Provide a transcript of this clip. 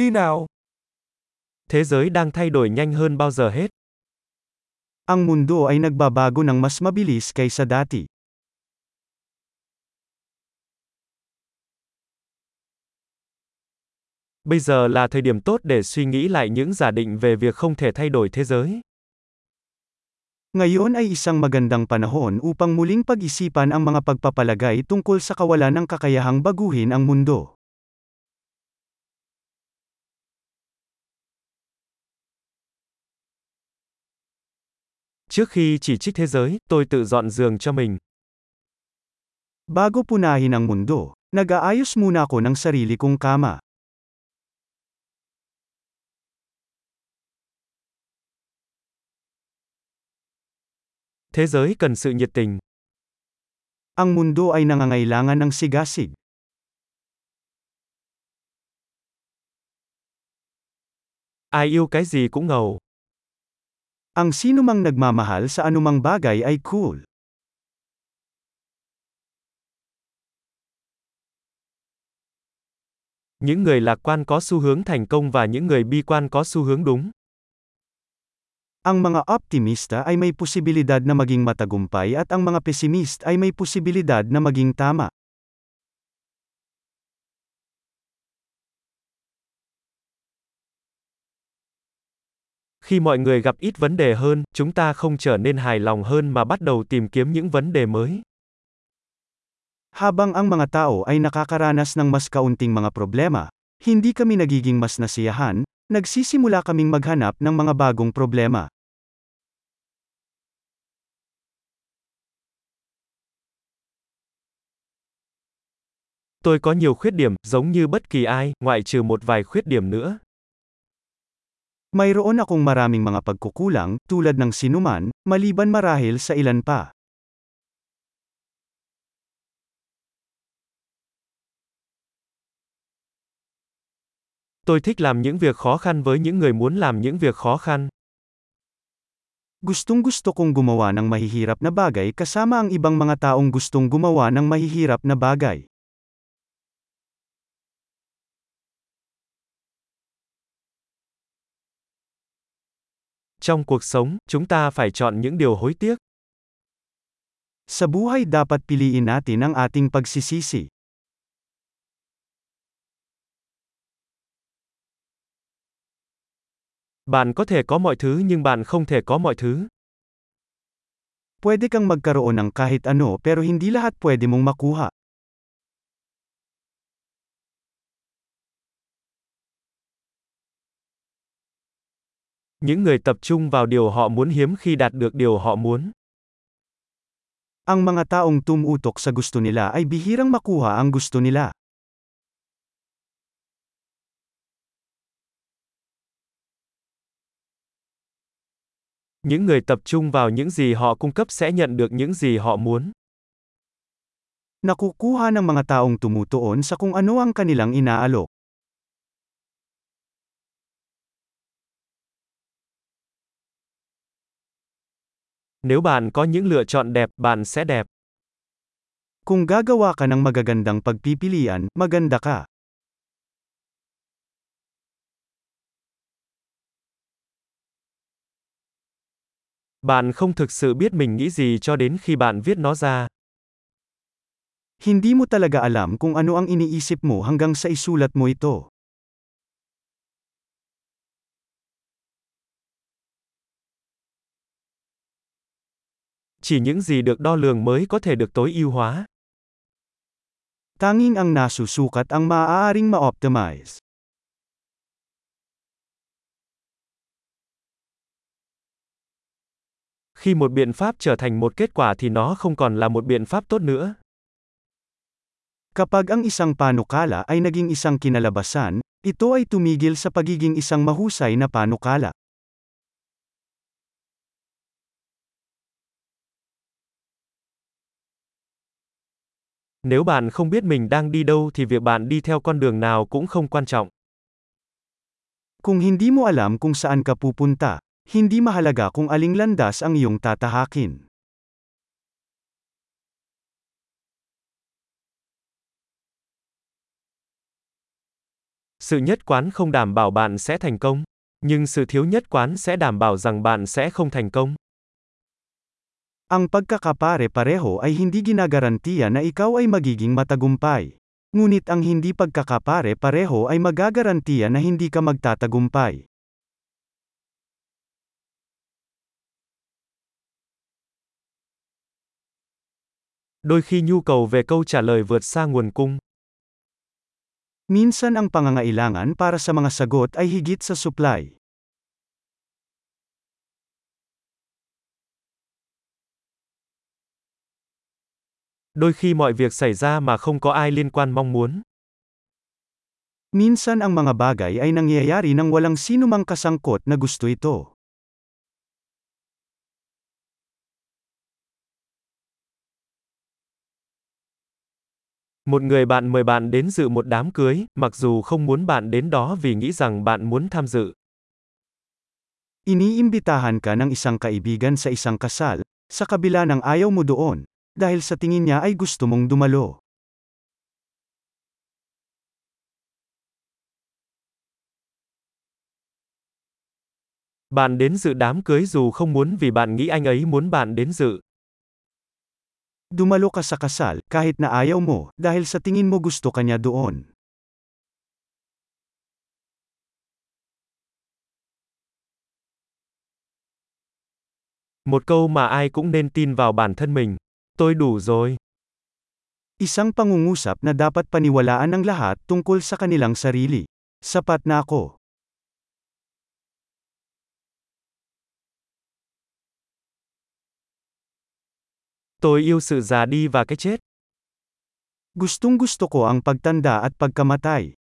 Đi nào. Thế giới đang thay đổi nhanh hơn bao giờ hết. Ang mundo ay nagbabago ng mas mabilis kaysa dati. Bây giờ là thời điểm tốt để suy nghĩ lại những giả định về việc không thể thay đổi thế giới. Ngayon ay isang magandang panahon upang muling pag-isipan ang mga pagpapalagay tungkol sa kawalan ng kakayahang baguhin ang mundo. Trước khi chỉ trích thế giới, tôi tự dọn giường cho mình. Bago punahin ang mundo, nag-aayos muna ako ng sarili kong kama. Thế giới cần sự nhiệt tình. Ang mundo ay nangangailangan ng sigasig. Ai yêu cái gì cũng ngầu. Ang sinumang nagmamahal sa anumang bagay ay cool. Những người lạc quan có xu hướng thành công và những người bi quan có xu hướng đúng. Ang mga optimista ay may posibilidad na maging matagumpay at ang mga pessimist ay may posibilidad na maging tama. Khi mọi người gặp ít vấn đề hơn, chúng ta không trở nên hài lòng hơn mà bắt đầu tìm kiếm những vấn đề mới. Habang ang mga tao ay nakakaranas ng mas kaunting mga problema, hindi kami nagiging mas nasiyahan, nagsisimula kaming maghanap ng mga bagong problema. Tôi có nhiều khuyết điểm, giống như bất kỳ ai, ngoại trừ một vài khuyết điểm nữa. Mayroon akong maraming mga pagkukulang, tulad ng sinuman, maliban marahil sa ilan pa. Tôi thích làm những việc khó khăn với những người muốn làm những việc khó khăn. Gustong gusto kong gumawa ng mahihirap na bagay kasama ang ibang mga taong gustong gumawa ng mahihirap na bagay. Trong cuộc sống, chúng ta phải chọn những điều hối tiếc. Sa buhay dapat piliin natin ang ating pagsisisi. Bạn có thể có mọi thứ nhưng bạn không thể có mọi thứ. Pwede kang magkaroon ng kahit ano pero hindi lahat pwede mong makuha. Những người tập trung vào điều họ muốn hiếm khi đạt được điều họ muốn. Ang mga taong tumutok sa gusto nila ay bihirang makuha ang gusto nila. Những người tập trung vào những gì họ cung cấp sẽ nhận được những gì họ muốn. Nakukuha ng mga taong tumutuon sa kung ano ang kanilang inaalok. Nếu bạn có những lựa chọn đẹp, bạn sẽ đẹp. Kung gagawa ka ng magagandang pagpipilian, maganda ka. Bạn không thực sự biết mình nghĩ gì cho đến khi bạn viết nó ra. Hindi mo talaga alam kung ano ang iniisip mo hanggang sa isulat mo ito. Chỉ những gì được đo lường mới có thể được tối ưu hóa. Tanging ang nasusukat ang maaaring ma-optimize. Khi một biện pháp trở thành một kết quả thì nó không còn là một biện pháp tốt nữa. Kapag ang isang panukala ay naging isang kinalabasan, ito ay tumigil sa pagiging isang mahusay na panukala. Nếu bạn không biết mình đang đi đâu thì việc bạn đi theo con đường nào cũng không quan trọng. Kung hindi mo alam kung saan ka pupunta, hindi mahalaga kung aling landas ang iyong tatahakin. Sự nhất quán không đảm bảo bạn sẽ thành công, nhưng sự thiếu nhất quán sẽ đảm bảo rằng bạn sẽ không thành công. Ang pagkakapare-pareho ay hindi ginagarantiya na ikaw ay magiging matagumpay. Ngunit ang hindi pagkakapare-pareho ay magagarantiya na hindi ka magtatagumpay. Đôi khi nhu cầu về câu trả lời vượt xa nguồn cung. Minsan ang pangangailangan para sa mga sagot ay higit sa supply. Đôi khi mọi việc xảy ra mà không có ai liên quan mong muốn. Minsan ang mga bagay ay nangyayari nang walang sinumang kasangkot na gusto ito. Một người bạn mời bạn đến dự một đám cưới, mặc dù không muốn bạn đến đó vì nghĩ rằng bạn muốn tham dự. Iniimbitahan ka ng isang kaibigan sa isang kasal, sa kabila ng ayaw mo doon, dahil sa tingin niya ay gusto mong dumalo. Bạn đến dự đám cưới dù không muốn vì bạn nghĩ anh ấy muốn bạn đến dự. Dumalo ka sa kasal, kahit na ayaw mo, dahil sa tingin mo gusto ka niya doon. Một câu mà ai cũng nên tin vào bản thân mình. Tôi đủ rồi. Isang pangungusap na dapat paniwalaan ng lahat tungkol sa kanilang sarili. Sapat na ako. Tôi yêu sự già đi và cái chết. Gustong gusto ko ang pagtanda at pagkamatay.